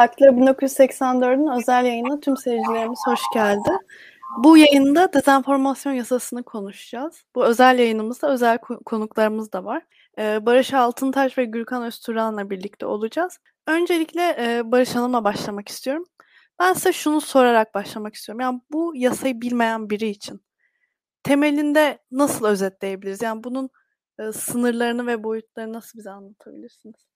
Daktilo 1984'ün özel yayını tüm seyircilerimiz hoş geldi. Bu yayında dezenformasyon yasasını konuşacağız. Bu özel yayınımızda özel konuklarımız da var. Ee, Barış Altıntaş ve Gürkan Özturan'la birlikte olacağız. Öncelikle e, Barış Hanım'la başlamak istiyorum. Ben size şunu sorarak başlamak istiyorum. Yani bu yasayı bilmeyen biri için temelinde nasıl özetleyebiliriz? Yani bunun e, sınırlarını ve boyutlarını nasıl bize anlatabilirsiniz?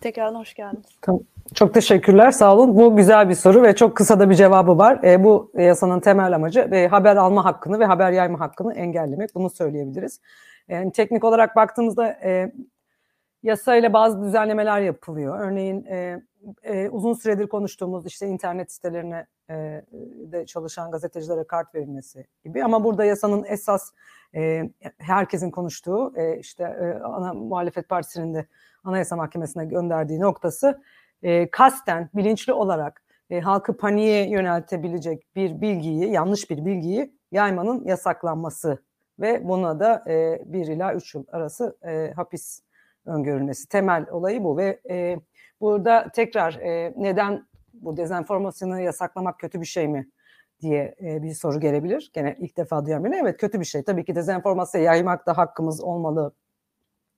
Tekrardan hoş geldiniz. Tamam. Çok teşekkürler, sağ olun. Bu güzel bir soru ve çok kısa da bir cevabı var. E, bu yasanın temel amacı e, haber alma hakkını ve haber yayma hakkını engellemek. Bunu söyleyebiliriz. Yani teknik olarak baktığımızda e, yasayla bazı düzenlemeler yapılıyor. Örneğin e, e, uzun süredir konuştuğumuz işte internet sitelerine e, de çalışan gazetecilere kart verilmesi gibi. Ama burada yasanın esas e, herkesin konuştuğu e, işte e, ana muhalefet partisinin de Anayasa Mahkemesi'ne gönderdiği noktası e, kasten, bilinçli olarak e, halkı paniğe yöneltebilecek bir bilgiyi, yanlış bir bilgiyi yaymanın yasaklanması ve buna da e, 1 ila 3 yıl arası e, hapis öngörülmesi. Temel olayı bu ve e, burada tekrar e, neden bu dezenformasyonu yasaklamak kötü bir şey mi diye e, bir soru gelebilir. Gene ilk defa duyan birine evet kötü bir şey. Tabii ki dezenformasyon yaymak da hakkımız olmalı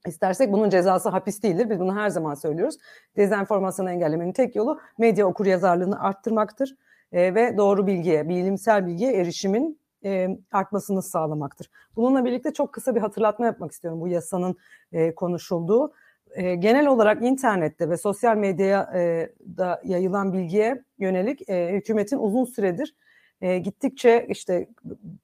istersek bunun cezası hapis değildir. Biz bunu her zaman söylüyoruz. Dezenformasyonu engellemenin tek yolu medya okur yazarlığını arttırmaktır e, ve doğru bilgiye, bilimsel bilgiye erişimin e, artmasını sağlamaktır. Bununla birlikte çok kısa bir hatırlatma yapmak istiyorum bu yasanın e, konuşulduğu. E, genel olarak internette ve sosyal medyaya e, da yayılan bilgiye yönelik e, hükümetin uzun süredir e, gittikçe işte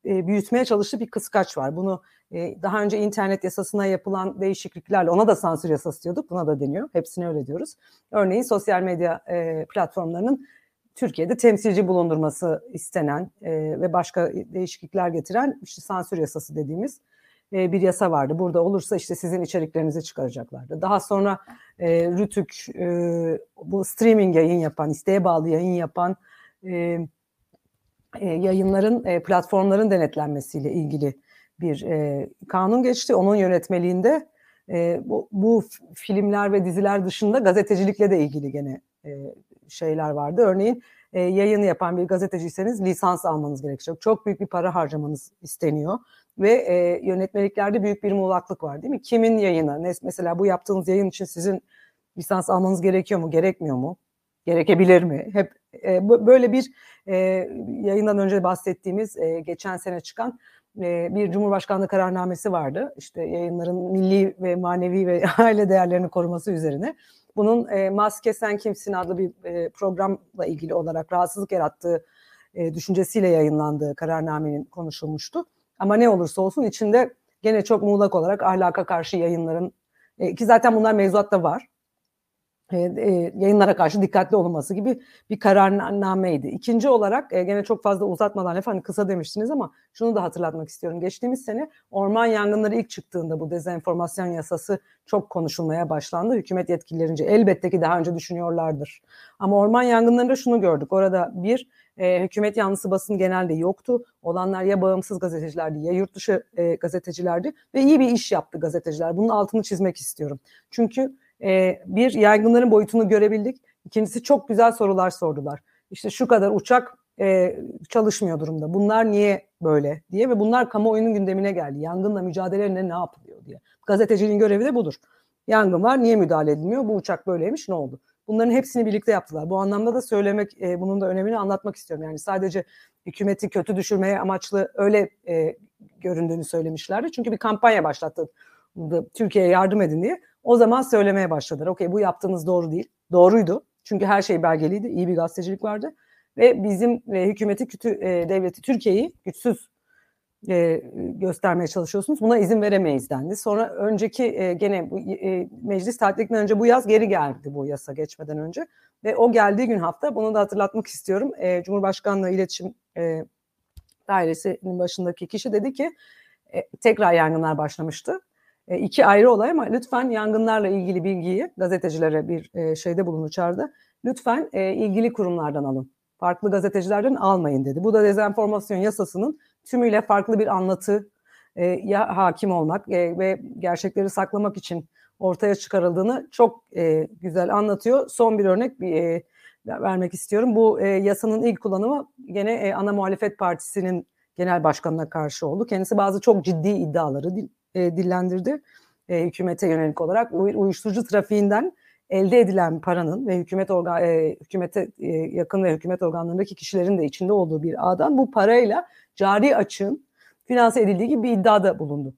e, büyütmeye çalıştığı bir kıskaç var. Bunu e, daha önce internet yasasına yapılan değişikliklerle ona da sansür yasası diyorduk. Buna da deniyor. Hepsine öyle diyoruz. Örneğin sosyal medya e, platformlarının Türkiye'de temsilci bulundurması istenen e, ve başka değişiklikler getiren işte sansür yasası dediğimiz e, bir yasa vardı. Burada olursa işte sizin içeriklerinizi çıkaracaklardı. Daha sonra e, Rütük e, bu streaming yayın yapan, isteğe bağlı yayın yapan e, yayınların, e, platformların denetlenmesiyle ilgili bir e, kanun geçti. Onun yönetmeliğinde e, bu, bu filmler ve diziler dışında gazetecilikle de ilgili gene e, şeyler vardı. Örneğin e, yayını yapan bir gazeteciyseniz lisans almanız gerekecek. Çok büyük bir para harcamanız isteniyor ve e, yönetmeliklerde büyük bir muğlaklık var değil mi? Kimin yayını? Mesela bu yaptığınız yayın için sizin lisans almanız gerekiyor mu, gerekmiyor mu? Gerekebilir mi? Hep e, böyle bir e, yayından önce bahsettiğimiz e, geçen sene çıkan bir Cumhurbaşkanlığı kararnamesi vardı. İşte yayınların milli ve manevi ve aile değerlerini koruması üzerine. Bunun e, Maske Sen Kimsin adlı bir e, programla ilgili olarak rahatsızlık yarattığı e, düşüncesiyle yayınlandığı kararnamenin konuşulmuştu. Ama ne olursa olsun içinde gene çok muğlak olarak ahlaka karşı yayınların e, ki zaten bunlar mevzuatta var yayınlara karşı dikkatli olunması gibi bir kararnameydi. İkinci olarak gene çok fazla uzatmadan efendim kısa demiştiniz ama şunu da hatırlatmak istiyorum. Geçtiğimiz sene orman yangınları ilk çıktığında bu dezenformasyon yasası çok konuşulmaya başlandı. Hükümet yetkililerince elbette ki daha önce düşünüyorlardır. Ama orman yangınlarında şunu gördük. Orada bir hükümet yanlısı basın genelde yoktu. Olanlar ya bağımsız gazetecilerdi ya yurt dışı gazetecilerdi ve iyi bir iş yaptı gazeteciler. Bunun altını çizmek istiyorum. Çünkü e, bir yaygınların boyutunu görebildik. İkincisi çok güzel sorular sordular. İşte şu kadar uçak e, çalışmıyor durumda. Bunlar niye böyle diye ve bunlar kamuoyunun gündemine geldi. Yangınla mücadeleyle ne yapılıyor diye. Gazeteciliğin görevi de budur. Yangın var niye müdahale edilmiyor? Bu uçak böyleymiş ne oldu? Bunların hepsini birlikte yaptılar. Bu anlamda da söylemek, e, bunun da önemini anlatmak istiyorum. Yani sadece hükümeti kötü düşürmeye amaçlı öyle e, göründüğünü söylemişlerdi. Çünkü bir kampanya başlattı Türkiye'ye yardım edin diye. O zaman söylemeye başladılar. Okey bu yaptığınız doğru değil. Doğruydu. Çünkü her şey belgeliydi. İyi bir gazetecilik vardı. Ve bizim e, hükümeti, kötü e, devleti, Türkiye'yi güçsüz e, göstermeye çalışıyorsunuz. Buna izin veremeyiz dendi. Sonra önceki e, gene bu, e, meclis tatilinden önce bu yaz geri geldi bu yasa geçmeden önce. Ve o geldiği gün hafta bunu da hatırlatmak istiyorum. E, Cumhurbaşkanlığı İletişim e, Dairesi'nin başındaki kişi dedi ki e, tekrar yangınlar başlamıştı e, iki ayrı olay ama lütfen yangınlarla ilgili bilgiyi gazetecilere bir e, şeyde bulunu çağırdı. Lütfen e, ilgili kurumlardan alın. Farklı gazetecilerden almayın dedi. Bu da dezenformasyon yasasının tümüyle farklı bir anlatı ya hakim olmak ve gerçekleri saklamak için ortaya çıkarıldığını çok güzel anlatıyor. Son bir örnek bir vermek istiyorum. Bu e, yasanın ilk kullanımı gene e, ana muhalefet partisinin genel başkanına karşı oldu. Kendisi bazı çok ciddi iddiaları e, dillendirdi e, hükümete yönelik olarak. Uyuşturucu trafiğinden elde edilen paranın ve hükümet organ, e, hükümete e, yakın ve hükümet organlarındaki kişilerin de içinde olduğu bir ağdan bu parayla cari açığın finanse edildiği gibi bir iddiada bulundu.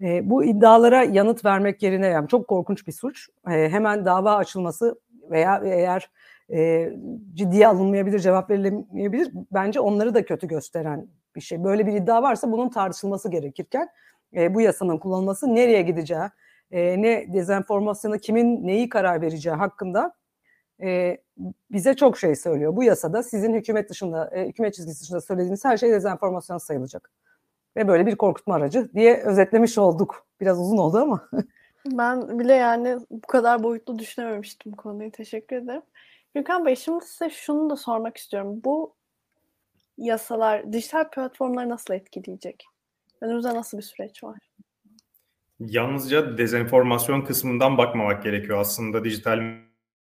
E, bu iddialara yanıt vermek yerine yani çok korkunç bir suç. E, hemen dava açılması veya eğer e, ciddiye alınmayabilir, cevap verilemeyebilir. Bence onları da kötü gösteren bir şey. Böyle bir iddia varsa bunun tartışılması gerekirken e, bu yasanın kullanılması nereye gideceği, e, ne dezenformasyona kimin neyi karar vereceği hakkında e, bize çok şey söylüyor. Bu yasada sizin hükümet dışında, e, hükümet çizgisi dışında söylediğiniz her şey dezenformasyon sayılacak. Ve böyle bir korkutma aracı diye özetlemiş olduk. Biraz uzun oldu ama. ben bile yani bu kadar boyutlu düşünememiştim konuyu. Teşekkür ederim. Gürkan Bey şimdi size şunu da sormak istiyorum. Bu yasalar dijital platformları nasıl etkileyecek? Önümüzde nasıl bir süreç var? Yalnızca dezenformasyon kısmından bakmamak gerekiyor aslında dijital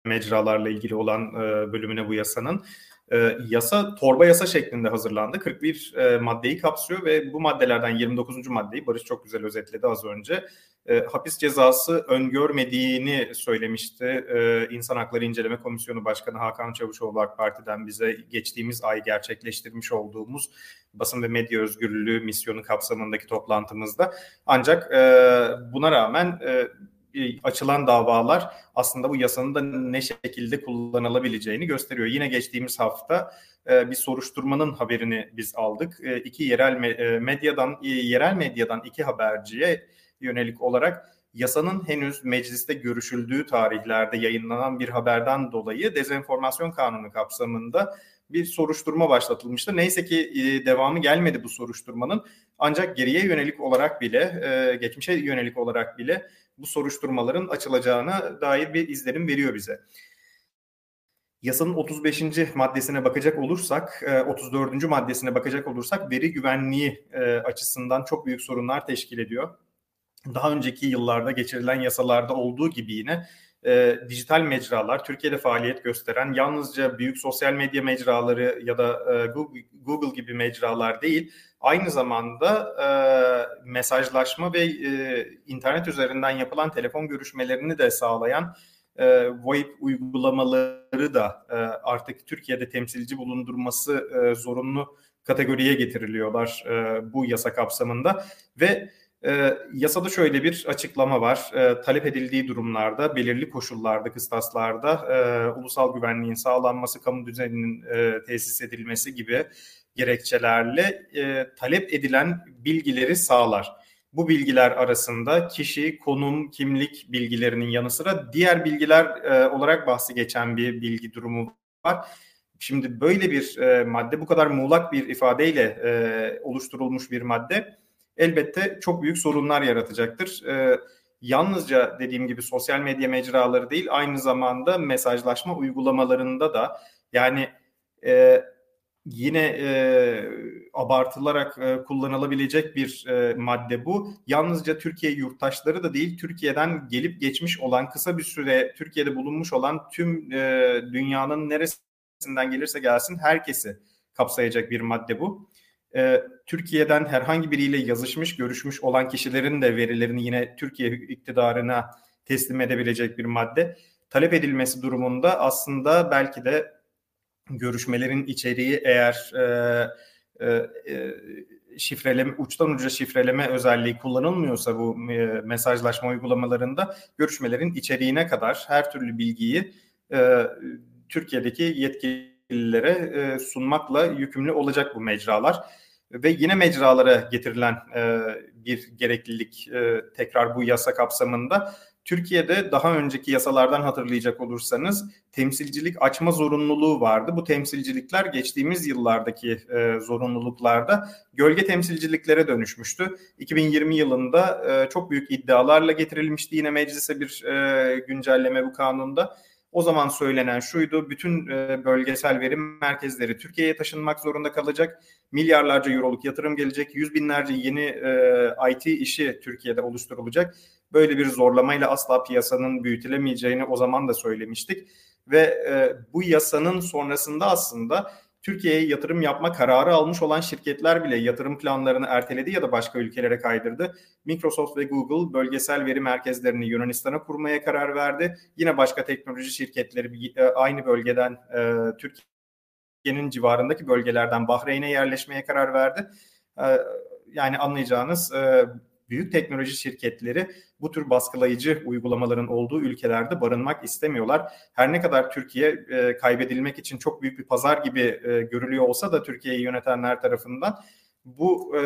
mecralarla ilgili olan bölümüne bu yasanın. E, yasa torba yasa şeklinde hazırlandı. 41 e, maddeyi kapsıyor ve bu maddelerden 29. maddeyi Barış çok güzel özetledi az önce. E, hapis cezası öngörmediğini söylemişti. E, İnsan Hakları İnceleme Komisyonu Başkanı Hakan Çavuşoğlu AK Parti'den bize geçtiğimiz ay gerçekleştirmiş olduğumuz basın ve medya özgürlüğü misyonu kapsamındaki toplantımızda. Ancak e, buna rağmen e, açılan davalar aslında bu yasanın da ne şekilde kullanılabileceğini gösteriyor. Yine geçtiğimiz hafta e, bir soruşturmanın haberini biz aldık. E, iki yerel e, medyadan yerel medyadan iki haberciye yönelik olarak yasanın henüz mecliste görüşüldüğü tarihlerde yayınlanan bir haberden dolayı dezenformasyon kanunu kapsamında bir soruşturma başlatılmıştı. Neyse ki devamı gelmedi bu soruşturmanın. Ancak geriye yönelik olarak bile, geçmişe yönelik olarak bile bu soruşturmaların açılacağına dair bir izlenim veriyor bize. Yasanın 35. maddesine bakacak olursak, 34. E, maddesine bakacak olursak veri güvenliği e, açısından çok büyük sorunlar teşkil ediyor. Daha önceki yıllarda geçirilen yasalarda olduğu gibi yine e, dijital mecralar Türkiye'de faaliyet gösteren yalnızca büyük sosyal medya mecraları ya da e, Google, Google gibi mecralar değil, aynı zamanda e, mesajlaşma ve e, internet üzerinden yapılan telefon görüşmelerini de sağlayan e, VoIP uygulamaları da e, artık Türkiye'de temsilci bulundurması e, zorunlu kategoriye getiriliyorlar e, bu yasa kapsamında. Ve e, yasada şöyle bir açıklama var. E, talep edildiği durumlarda, belirli koşullarda, kıstaslarda e, ulusal güvenliğin sağlanması, kamu düzeninin e, tesis edilmesi gibi gerekçelerle e, talep edilen bilgileri sağlar. Bu bilgiler arasında kişi, konum, kimlik bilgilerinin yanı sıra diğer bilgiler e, olarak bahsi geçen bir bilgi durumu var. Şimdi böyle bir e, madde, bu kadar muğlak bir ifadeyle e, oluşturulmuş bir madde elbette çok büyük sorunlar yaratacaktır. E, yalnızca dediğim gibi sosyal medya mecraları değil, aynı zamanda mesajlaşma uygulamalarında da yani e, yine e, abartılarak e, kullanılabilecek bir e, madde bu. Yalnızca Türkiye yurttaşları da değil, Türkiye'den gelip geçmiş olan, kısa bir süre Türkiye'de bulunmuş olan tüm e, dünyanın neresinden gelirse gelsin herkesi kapsayacak bir madde bu. E, Türkiye'den herhangi biriyle yazışmış, görüşmüş olan kişilerin de verilerini yine Türkiye iktidarına teslim edebilecek bir madde. Talep edilmesi durumunda aslında belki de görüşmelerin içeriği eğer e, e, e, şifreleme uçtan uca şifreleme özelliği kullanılmıyorsa bu e, mesajlaşma uygulamalarında görüşmelerin içeriğine kadar her türlü bilgiyi e, Türkiye'deki yetkililere e, sunmakla yükümlü olacak bu mecralar ve yine mecralara getirilen e, bir gereklilik e, tekrar bu yasa kapsamında Türkiye'de daha önceki yasalardan hatırlayacak olursanız temsilcilik açma zorunluluğu vardı. Bu temsilcilikler geçtiğimiz yıllardaki e, zorunluluklarda gölge temsilciliklere dönüşmüştü. 2020 yılında e, çok büyük iddialarla getirilmişti yine meclise bir e, güncelleme bu kanunda. O zaman söylenen şuydu, bütün e, bölgesel verim merkezleri Türkiye'ye taşınmak zorunda kalacak. Milyarlarca euroluk yatırım gelecek, yüz binlerce yeni e, IT işi Türkiye'de oluşturulacak. Böyle bir zorlamayla asla piyasanın büyütülemeyeceğini o zaman da söylemiştik. ve e, bu yasanın sonrasında aslında Türkiye'ye yatırım yapma kararı almış olan şirketler bile yatırım planlarını erteledi ya da başka ülkelere kaydırdı. Microsoft ve Google bölgesel veri merkezlerini Yunanistan'a kurmaya karar verdi. Yine başka teknoloji şirketleri e, aynı bölgeden e, Türkiye'nin civarındaki bölgelerden Bahreyn'e yerleşmeye karar verdi. E, yani anlayacağınız büyük teknoloji şirketleri bu tür baskılayıcı uygulamaların olduğu ülkelerde barınmak istemiyorlar. Her ne kadar Türkiye e, kaybedilmek için çok büyük bir pazar gibi e, görülüyor olsa da Türkiye'yi yönetenler tarafından bu e,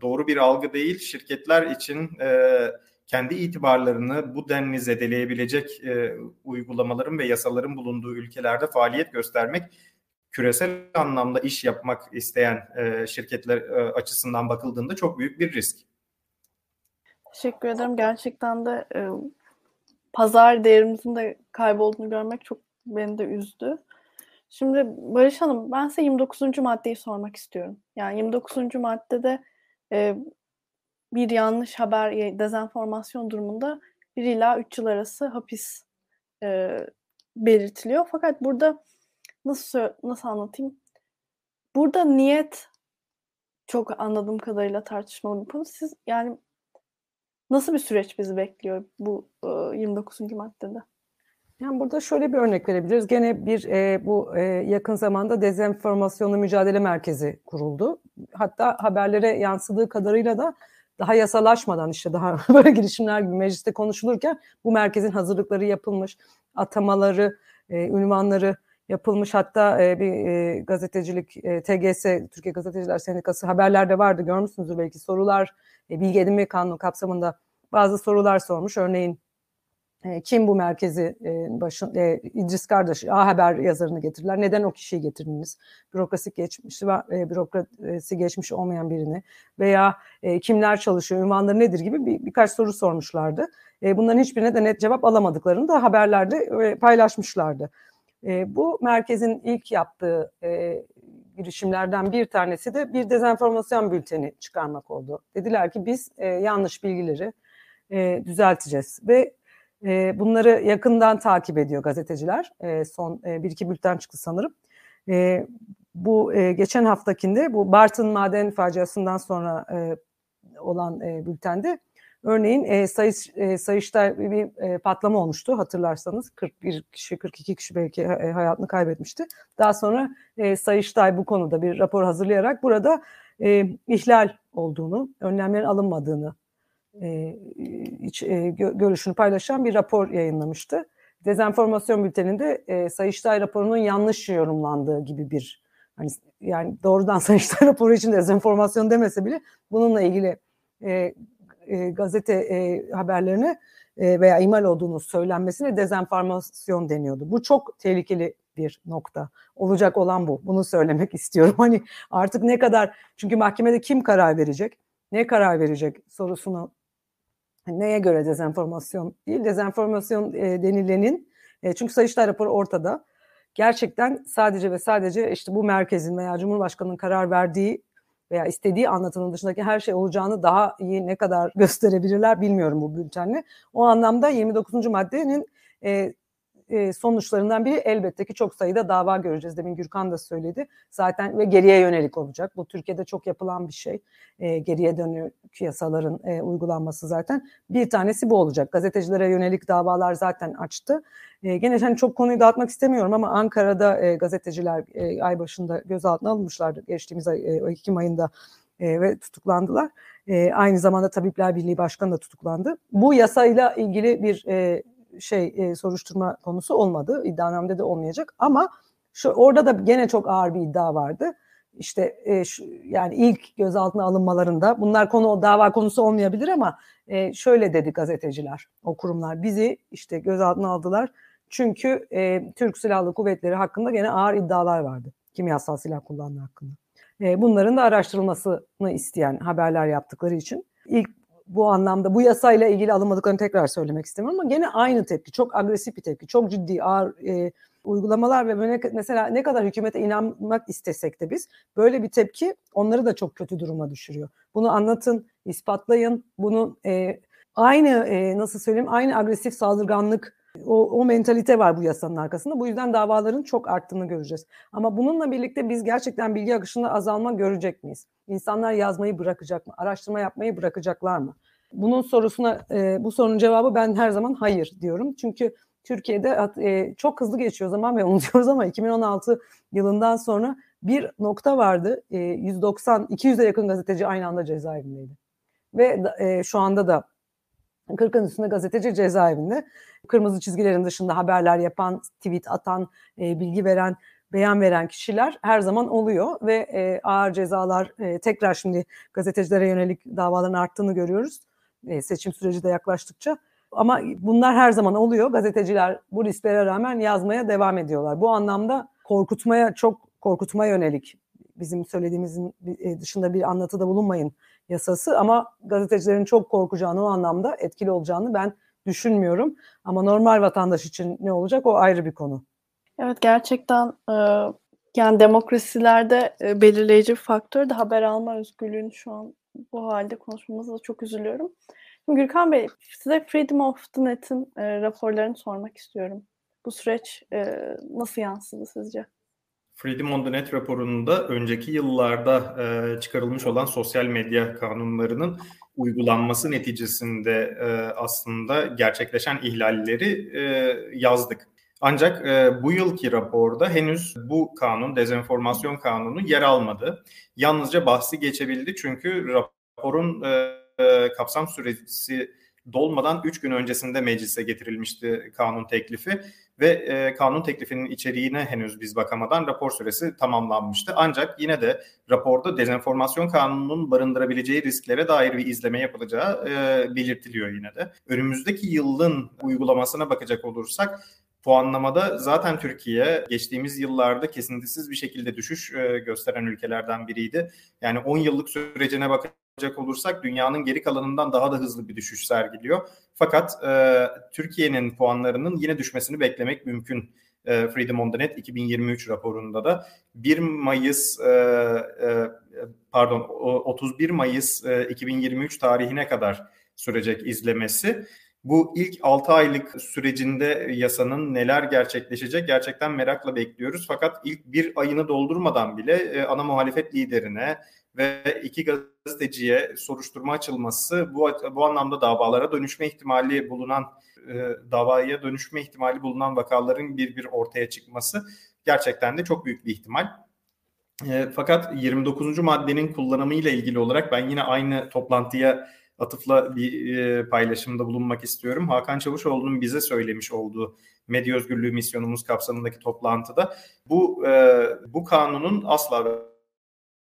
doğru bir algı değil. Şirketler için e, kendi itibarlarını bu denli zedeleyebilecek e, uygulamaların ve yasaların bulunduğu ülkelerde faaliyet göstermek küresel anlamda iş yapmak isteyen e, şirketler e, açısından bakıldığında çok büyük bir risk. Teşekkür ederim. Gerçekten de e, pazar değerimizin de kaybolduğunu görmek çok beni de üzdü. Şimdi Barış Hanım ben size 29. maddeyi sormak istiyorum. Yani 29. maddede e, bir yanlış haber, dezenformasyon durumunda 1 ila 3 yıl arası hapis e, belirtiliyor. Fakat burada nasıl nasıl anlatayım? Burada niyet çok anladığım kadarıyla tartışmalı bir konu. Siz yani Nasıl bir süreç bizi bekliyor bu e, 29. maddede? Yani burada şöyle bir örnek verebiliriz. Gene bir e, bu e, yakın zamanda dezenformasyonlu mücadele merkezi kuruldu. Hatta haberlere yansıdığı kadarıyla da daha yasalaşmadan işte daha böyle girişimler gibi mecliste konuşulurken bu merkezin hazırlıkları yapılmış, atamaları, e, ünvanları yapılmış. Hatta e, bir e, gazetecilik e, TGS Türkiye Gazeteciler Sendikası haberlerde vardı görmüşsünüzdür belki sorular e, bilgi edinme kanunu kapsamında bazı sorular sormuş. Örneğin e, kim bu merkezi e, başın e, İdris Kardeş A Haber yazarını getirdiler. Neden o kişiyi getirdiniz? Bürokrasi geçmiş e, bürokrasi geçmiş olmayan birini veya e, kimler çalışıyor, ünvanları nedir gibi bir, birkaç soru sormuşlardı. E, bunların hiçbirine de net cevap alamadıklarını da haberlerde e, paylaşmışlardı. E, bu merkezin ilk yaptığı e, girişimlerden bir tanesi de bir dezenformasyon bülteni çıkarmak oldu. Dediler ki biz e, yanlış bilgileri e, düzelteceğiz ve e, bunları yakından takip ediyor gazeteciler. E, son e, bir iki bülten çıktı sanırım. E, bu e, geçen haftakinde bu Bartın maden faciasından sonra e, olan e, bültende Örneğin e, sayış, e, Sayıştay bir, bir e, patlama olmuştu hatırlarsanız 41 kişi 42 kişi belki e, hayatını kaybetmişti. Daha sonra e, Sayıştay bu konuda bir rapor hazırlayarak burada e, ihlal olduğunu, önlemlerin alınmadığını e, iç, e, görüşünü paylaşan bir rapor yayınlamıştı. Dezenformasyon bülteninde e, Sayıştay raporunun yanlış yorumlandığı gibi bir hani yani doğrudan Sayıştay raporu için dezenformasyon demese bile bununla ilgili e, e, gazete e, haberlerini e, veya imal olduğunu söylenmesine dezenformasyon deniyordu. Bu çok tehlikeli bir nokta. Olacak olan bu. Bunu söylemek istiyorum. Hani artık ne kadar çünkü mahkemede kim karar verecek? Ne karar verecek sorusunu neye göre dezenformasyon değil dezenformasyon e, denilenin e, çünkü Sayıştay raporu ortada. Gerçekten sadece ve sadece işte bu merkezin veya Cumhurbaşkanı'nın karar verdiği veya istediği anlatının dışındaki her şey olacağını daha iyi ne kadar gösterebilirler bilmiyorum bu bültenle. O anlamda 29. maddenin e, e, sonuçlarından biri elbette ki çok sayıda dava göreceğiz. Demin Gürkan da söyledi. Zaten ve geriye yönelik olacak. Bu Türkiye'de çok yapılan bir şey. E, geriye dönük yasaların e, uygulanması zaten. Bir tanesi bu olacak. Gazetecilere yönelik davalar zaten açtı. E, gene hani çok konuyu dağıtmak istemiyorum ama Ankara'da e, gazeteciler e, ay başında gözaltına alınmışlardı. Geçtiğimiz ay, e, Ekim ayında e, ve tutuklandılar. E, aynı zamanda Tabipler Birliği Başkanı da tutuklandı. Bu yasayla ilgili bir e, şey e, soruşturma konusu olmadı. İddianamede de olmayacak ama şu orada da gene çok ağır bir iddia vardı. İşte e, şu, yani ilk gözaltına alınmalarında bunlar konu dava konusu olmayabilir ama e, şöyle dedi gazeteciler, o kurumlar bizi işte gözaltına aldılar. Çünkü e, Türk Silahlı Kuvvetleri hakkında gene ağır iddialar vardı. Kimyasal silah kullanma hakkında. E, bunların da araştırılmasını isteyen haberler yaptıkları için ilk bu anlamda bu yasayla ilgili alınmadıklarını tekrar söylemek istemiyorum ama gene aynı tepki. Çok agresif bir tepki. Çok ciddi ağır e, uygulamalar ve mesela ne kadar hükümete inanmak istesek de biz böyle bir tepki onları da çok kötü duruma düşürüyor. Bunu anlatın, ispatlayın. Bunu e, aynı e, nasıl söyleyeyim aynı agresif saldırganlık O, o mentalite var bu yasanın arkasında. Bu yüzden davaların çok arttığını göreceğiz. Ama bununla birlikte biz gerçekten bilgi akışında azalma görecek miyiz? İnsanlar yazmayı bırakacak mı? Araştırma yapmayı bırakacaklar mı? Bunun sorusuna, e, bu sorunun cevabı ben her zaman hayır diyorum. Çünkü Türkiye'de e, çok hızlı geçiyor zaman ve unutuyoruz ama 2016 yılından sonra bir nokta vardı. E, 190 200'e yakın gazeteci aynı anda cezaevindeydi. Ve e, şu anda da 40'ın üstünde gazeteci cezaevinde. Kırmızı çizgilerin dışında haberler yapan, tweet atan, e, bilgi veren, beyan veren kişiler her zaman oluyor ve e, ağır cezalar e, tekrar şimdi gazetecilere yönelik davaların arttığını görüyoruz. E, seçim süreci de yaklaştıkça. Ama bunlar her zaman oluyor. Gazeteciler bu risklere rağmen yazmaya devam ediyorlar. Bu anlamda korkutmaya çok korkutmaya yönelik bizim söylediğimizin e, dışında bir anlatıda bulunmayın yasası ama gazetecilerin çok korkacağını o anlamda etkili olacağını ben düşünmüyorum. Ama normal vatandaş için ne olacak o ayrı bir konu. Evet gerçekten e, yani demokrasilerde e, belirleyici bir faktör de haber alma özgürlüğünü şu an bu halde konuşmamıza çok üzülüyorum. Şimdi Gürkan Bey size Freedom of the Net'in e, raporlarını sormak istiyorum. Bu süreç e, nasıl yansıdı sizce? Freedom on the Net raporunda önceki yıllarda e, çıkarılmış olan sosyal medya kanunlarının uygulanması neticesinde e, aslında gerçekleşen ihlalleri e, yazdık. Ancak e, bu yılki raporda henüz bu kanun, dezenformasyon kanunu yer almadı. Yalnızca bahsi geçebildi çünkü raporun e, kapsam süresi dolmadan 3 gün öncesinde meclise getirilmişti kanun teklifi ve e, kanun teklifinin içeriğine henüz biz bakamadan rapor süresi tamamlanmıştı. Ancak yine de raporda dezenformasyon kanununun barındırabileceği risklere dair bir izleme yapılacağı e, belirtiliyor yine de. Önümüzdeki yılın uygulamasına bakacak olursak puanlamada zaten Türkiye geçtiğimiz yıllarda kesintisiz bir şekilde düşüş e, gösteren ülkelerden biriydi. Yani 10 yıllık sürecine bakacak olursak dünyanın geri kalanından daha da hızlı bir düşüş sergiliyor. Fakat e, Türkiye'nin puanlarının yine düşmesini beklemek mümkün. E, Freedom on the Net 2023 raporunda da 1 Mayıs e, e, pardon 31 Mayıs e, 2023 tarihine kadar sürecek izlemesi bu ilk 6 aylık sürecinde yasanın neler gerçekleşecek gerçekten merakla bekliyoruz. Fakat ilk bir ayını doldurmadan bile e, ana muhalefet liderine ve iki gazeteciye soruşturma açılması bu, bu anlamda davalara dönüşme ihtimali bulunan e, davaya dönüşme ihtimali bulunan vakaların bir bir ortaya çıkması gerçekten de çok büyük bir ihtimal. E, fakat 29. maddenin kullanımıyla ilgili olarak ben yine aynı toplantıya atıfla bir e, paylaşımda bulunmak istiyorum. Hakan Çavuşoğlu'nun bize söylemiş olduğu medya özgürlüğü misyonumuz kapsamındaki toplantıda bu e, bu kanunun asla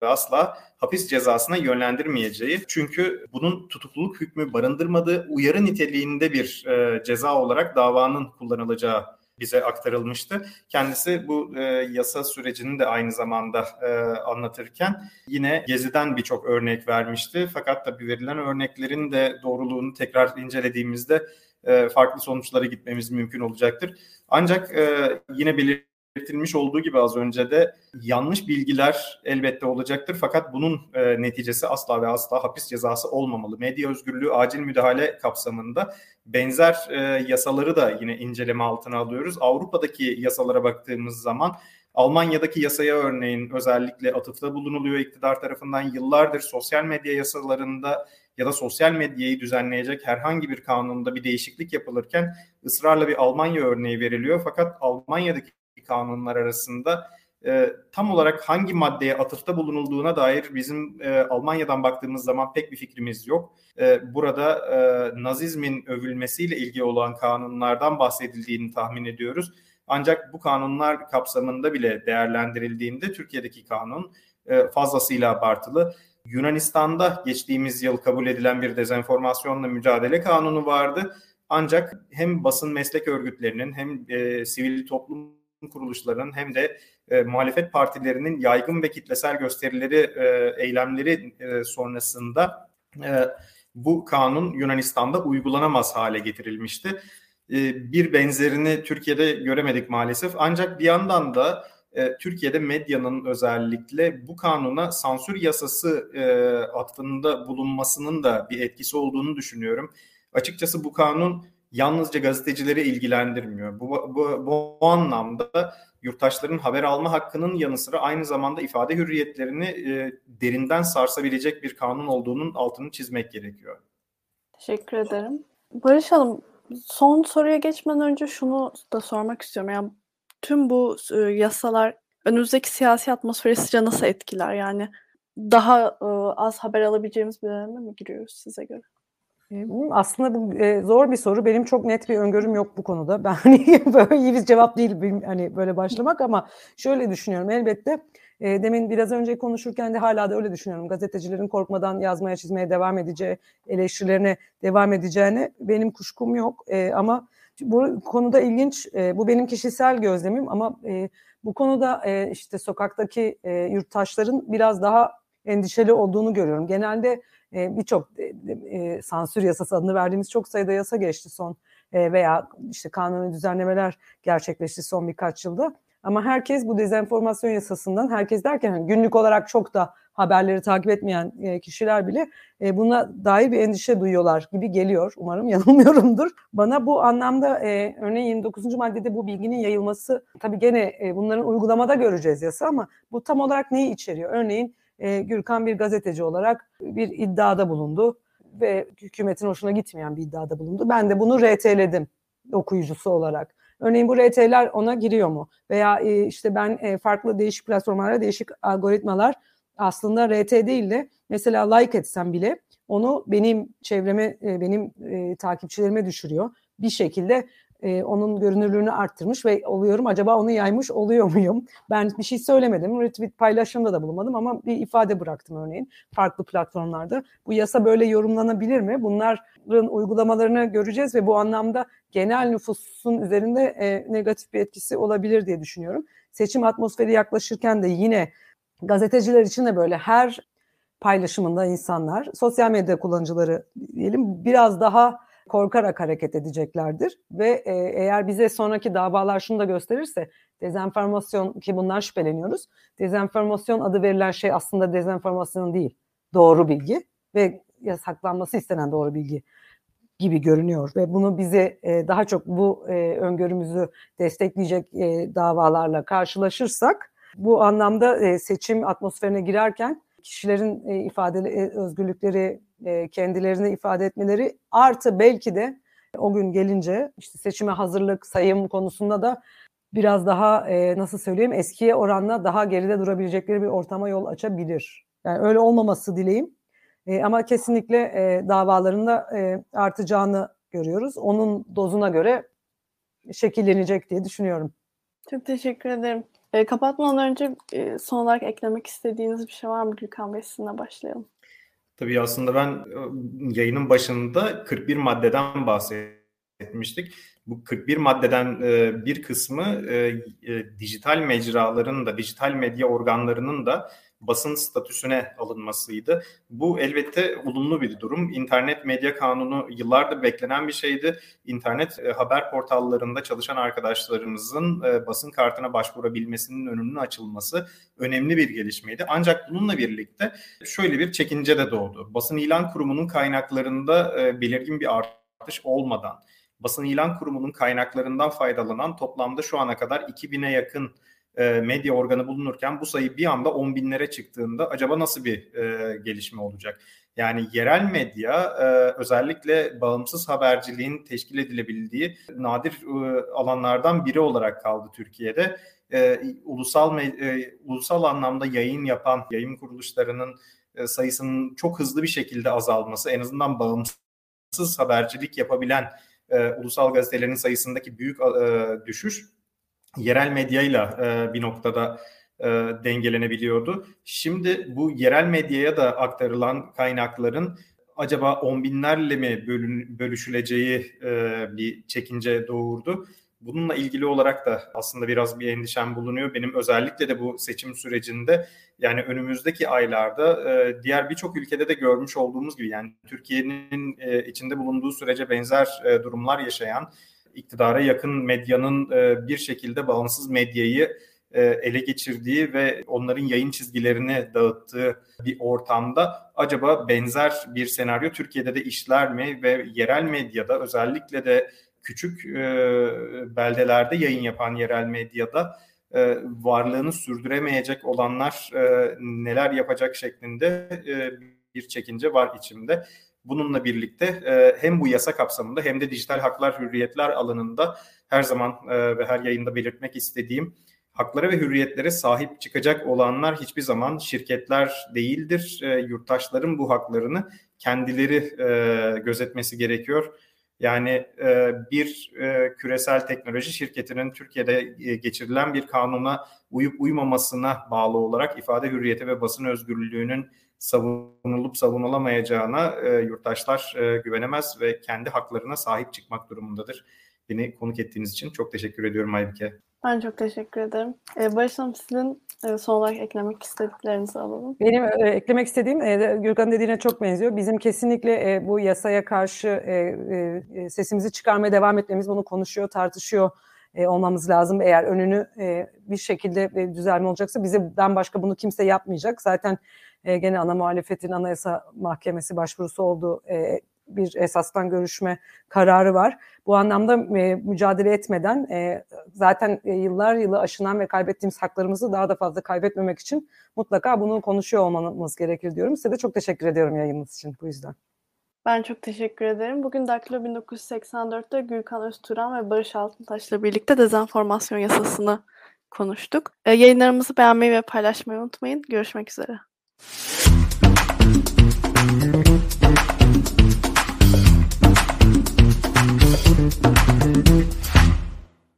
asla hapis cezasına yönlendirmeyeceği. Çünkü bunun tutukluluk hükmü barındırmadığı uyarı niteliğinde bir e, ceza olarak davanın kullanılacağı bize aktarılmıştı. Kendisi bu e, yasa sürecini de aynı zamanda e, anlatırken yine Gezi'den birçok örnek vermişti. Fakat tabii verilen örneklerin de doğruluğunu tekrar incelediğimizde e, farklı sonuçlara gitmemiz mümkün olacaktır. Ancak e, yine belir belirtilmiş olduğu gibi az önce de yanlış bilgiler elbette olacaktır. Fakat bunun e, neticesi asla ve asla hapis cezası olmamalı. Medya özgürlüğü acil müdahale kapsamında benzer e, yasaları da yine inceleme altına alıyoruz. Avrupa'daki yasalara baktığımız zaman Almanya'daki yasaya örneğin özellikle atıfta bulunuluyor iktidar tarafından yıllardır sosyal medya yasalarında ya da sosyal medyayı düzenleyecek herhangi bir kanunda bir değişiklik yapılırken ısrarla bir Almanya örneği veriliyor. Fakat Almanya'daki kanunlar arasında e, tam olarak hangi maddeye atıfta bulunulduğuna dair bizim e, Almanya'dan baktığımız zaman pek bir fikrimiz yok. E, burada e, Nazizmin övülmesiyle ilgili olan kanunlardan bahsedildiğini tahmin ediyoruz. Ancak bu kanunlar kapsamında bile değerlendirildiğinde Türkiye'deki kanun e, fazlasıyla abartılı. Yunanistan'da geçtiğimiz yıl kabul edilen bir dezenformasyonla mücadele kanunu vardı. Ancak hem basın meslek örgütlerinin hem e, sivil toplum kuruluşlarının hem de e, muhalefet partilerinin yaygın ve kitlesel gösterileri, e, eylemleri e, sonrasında e, bu kanun Yunanistan'da uygulanamaz hale getirilmişti. E, bir benzerini Türkiye'de göremedik maalesef. Ancak bir yandan da e, Türkiye'de medyanın özellikle bu kanuna sansür yasası e, atfında bulunmasının da bir etkisi olduğunu düşünüyorum. Açıkçası bu kanun yalnızca gazetecileri ilgilendirmiyor. Bu, bu, bu, bu anlamda yurttaşların haber alma hakkının yanı sıra aynı zamanda ifade hürriyetlerini e, derinden sarsabilecek bir kanun olduğunun altını çizmek gerekiyor. Teşekkür ederim. Barış Hanım, son soruya geçmeden önce şunu da sormak istiyorum. Yani tüm bu e, yasalar önümüzdeki siyasi atmosferi sizce nasıl etkiler? Yani daha e, az haber alabileceğimiz bir döneme mi giriyoruz size göre? Aslında bu e, zor bir soru. Benim çok net bir öngörüm yok bu konuda. Ben hani böyle iyi bir cevap değil hani böyle başlamak ama şöyle düşünüyorum. Elbette e, demin biraz önce konuşurken de hala da öyle düşünüyorum. Gazetecilerin korkmadan yazmaya çizmeye devam edeceği, eleştirilerine devam edeceğine benim kuşkum yok. E, ama bu konuda ilginç. Bu benim kişisel gözlemim ama bu konuda işte sokaktaki yurttaşların biraz daha endişeli olduğunu görüyorum. Genelde e, birçok e, e, sansür yasası adını verdiğimiz çok sayıda yasa geçti son e, veya işte kanuni düzenlemeler gerçekleşti son birkaç yılda. Ama herkes bu dezenformasyon yasasından, herkes derken hani günlük olarak çok da haberleri takip etmeyen e, kişiler bile e, buna dair bir endişe duyuyorlar gibi geliyor. Umarım yanılmıyorumdur. Bana bu anlamda e, örneğin 29. maddede bu bilginin yayılması tabii gene e, bunların uygulamada göreceğiz yasa ama bu tam olarak neyi içeriyor? Örneğin e, Gürkan bir gazeteci olarak bir iddiada bulundu ve hükümetin hoşuna gitmeyen bir iddiada bulundu. Ben de bunu RT'ledim okuyucusu olarak. Örneğin bu RT'ler ona giriyor mu? Veya e, işte ben e, farklı değişik platformlara değişik algoritmalar aslında RT değil de mesela like etsem bile onu benim çevreme, e, benim e, takipçilerime düşürüyor. Bir şekilde e, onun görünürlüğünü arttırmış ve oluyorum acaba onu yaymış oluyor muyum? Ben bir şey söylemedim, retweet paylaşımda da bulunmadım ama bir ifade bıraktım örneğin farklı platformlarda. Bu yasa böyle yorumlanabilir mi? Bunların uygulamalarını göreceğiz ve bu anlamda genel nüfusun üzerinde e, negatif bir etkisi olabilir diye düşünüyorum. Seçim atmosferi yaklaşırken de yine gazeteciler için de böyle her paylaşımında insanlar, sosyal medya kullanıcıları diyelim biraz daha korkarak hareket edeceklerdir. Ve e, eğer bize sonraki davalar şunu da gösterirse dezenformasyon ki bundan şüpheleniyoruz. Dezenformasyon adı verilen şey aslında dezenformasyon değil. Doğru bilgi ve yasaklanması istenen doğru bilgi gibi görünüyor ve bunu bize e, daha çok bu e, öngörümüzü destekleyecek e, davalarla karşılaşırsak bu anlamda e, seçim atmosferine girerken kişilerin e, ifade e, özgürlükleri e, kendilerini ifade etmeleri artı belki de o gün gelince işte seçime hazırlık sayım konusunda da biraz daha nasıl söyleyeyim eskiye oranla daha geride durabilecekleri bir ortama yol açabilir. Yani öyle olmaması dileyim. Ama kesinlikle davalarında artacağını görüyoruz. Onun dozuna göre şekillenecek diye düşünüyorum. Çok teşekkür ederim. E, kapatmadan önce e, son olarak eklemek istediğiniz bir şey var mı Gülkan Bey? Sizinle başlayalım. Tabii aslında ben e, yayının başında 41 maddeden bahsetmiştik. Bu 41 maddeden e, bir kısmı e, dijital mecraların da, dijital medya organlarının da basın statüsüne alınmasıydı. Bu elbette olumlu bir durum. İnternet medya kanunu yıllardır beklenen bir şeydi. İnternet e, haber portallarında çalışan arkadaşlarımızın e, basın kartına başvurabilmesinin önünün açılması önemli bir gelişmeydi. Ancak bununla birlikte şöyle bir çekince de doğdu. Basın ilan kurumunun kaynaklarında e, belirgin bir artış olmadan basın ilan kurumunun kaynaklarından faydalanan toplamda şu ana kadar 2000'e yakın e, medya organı bulunurken bu sayı bir anda 10 binlere çıktığında acaba nasıl bir e, gelişme olacak? Yani yerel medya e, özellikle bağımsız haberciliğin teşkil edilebildiği nadir e, alanlardan biri olarak kaldı Türkiye'de. E, ulusal e, ulusal anlamda yayın yapan yayın kuruluşlarının e, sayısının çok hızlı bir şekilde azalması, en azından bağımsız habercilik yapabilen e, ulusal gazetelerin sayısındaki büyük e, düşüş yerel medyayla e, bir noktada e, dengelenebiliyordu. Şimdi bu yerel medyaya da aktarılan kaynakların acaba on binlerle mi bölün, bölüşüleceği e, bir çekince doğurdu. Bununla ilgili olarak da aslında biraz bir endişem bulunuyor. Benim özellikle de bu seçim sürecinde yani önümüzdeki aylarda e, diğer birçok ülkede de görmüş olduğumuz gibi yani Türkiye'nin e, içinde bulunduğu sürece benzer e, durumlar yaşayan iktidara yakın medyanın e, bir şekilde bağımsız medyayı e, ele geçirdiği ve onların yayın çizgilerini dağıttığı bir ortamda acaba benzer bir senaryo Türkiye'de de işler mi ve yerel medyada özellikle de küçük e, beldelerde yayın yapan yerel medyada varlığını sürdüremeyecek olanlar neler yapacak şeklinde bir çekince var içimde. Bununla birlikte e, hem bu yasa kapsamında hem de dijital haklar hürriyetler alanında her zaman e, ve her yayında belirtmek istediğim haklara ve hürriyetlere sahip çıkacak olanlar hiçbir zaman şirketler değildir. E, yurttaşların bu haklarını kendileri e, gözetmesi gerekiyor. Yani bir küresel teknoloji şirketinin Türkiye'de geçirilen bir kanuna uyup uymamasına bağlı olarak ifade hürriyeti ve basın özgürlüğünün savunulup savunulamayacağına e, yurttaşlar e, güvenemez ve kendi haklarına sahip çıkmak durumundadır. Beni konuk ettiğiniz için çok teşekkür ediyorum Aybike. Ben çok teşekkür ederim. Ee, Barış Hanım sizin e, son olarak eklemek istediklerinizi alalım. Benim e, eklemek istediğim e, Gürkan dediğine çok benziyor. Bizim kesinlikle e, bu yasaya karşı e, e, sesimizi çıkarmaya devam etmemiz, bunu konuşuyor, tartışıyor e, olmamız lazım. Eğer önünü e, bir şekilde e, düzelme olacaksa bizden başka bunu kimse yapmayacak. Zaten e, gene ana muhalefetin anayasa mahkemesi başvurusu olduğu e, bir esastan görüşme kararı var. Bu anlamda e, mücadele etmeden e, zaten e, yıllar yılı aşınan ve kaybettiğimiz haklarımızı daha da fazla kaybetmemek için mutlaka bunu konuşuyor olmamız gerekir diyorum. Size de çok teşekkür ediyorum yayınınız için bu yüzden. Ben çok teşekkür ederim. Bugün Daktilo 1984'te Gülkan Özturan ve Barış Altıntaş'la birlikte dezenformasyon yasasını konuştuk. E, yayınlarımızı beğenmeyi ve paylaşmayı unutmayın. Görüşmek üzere.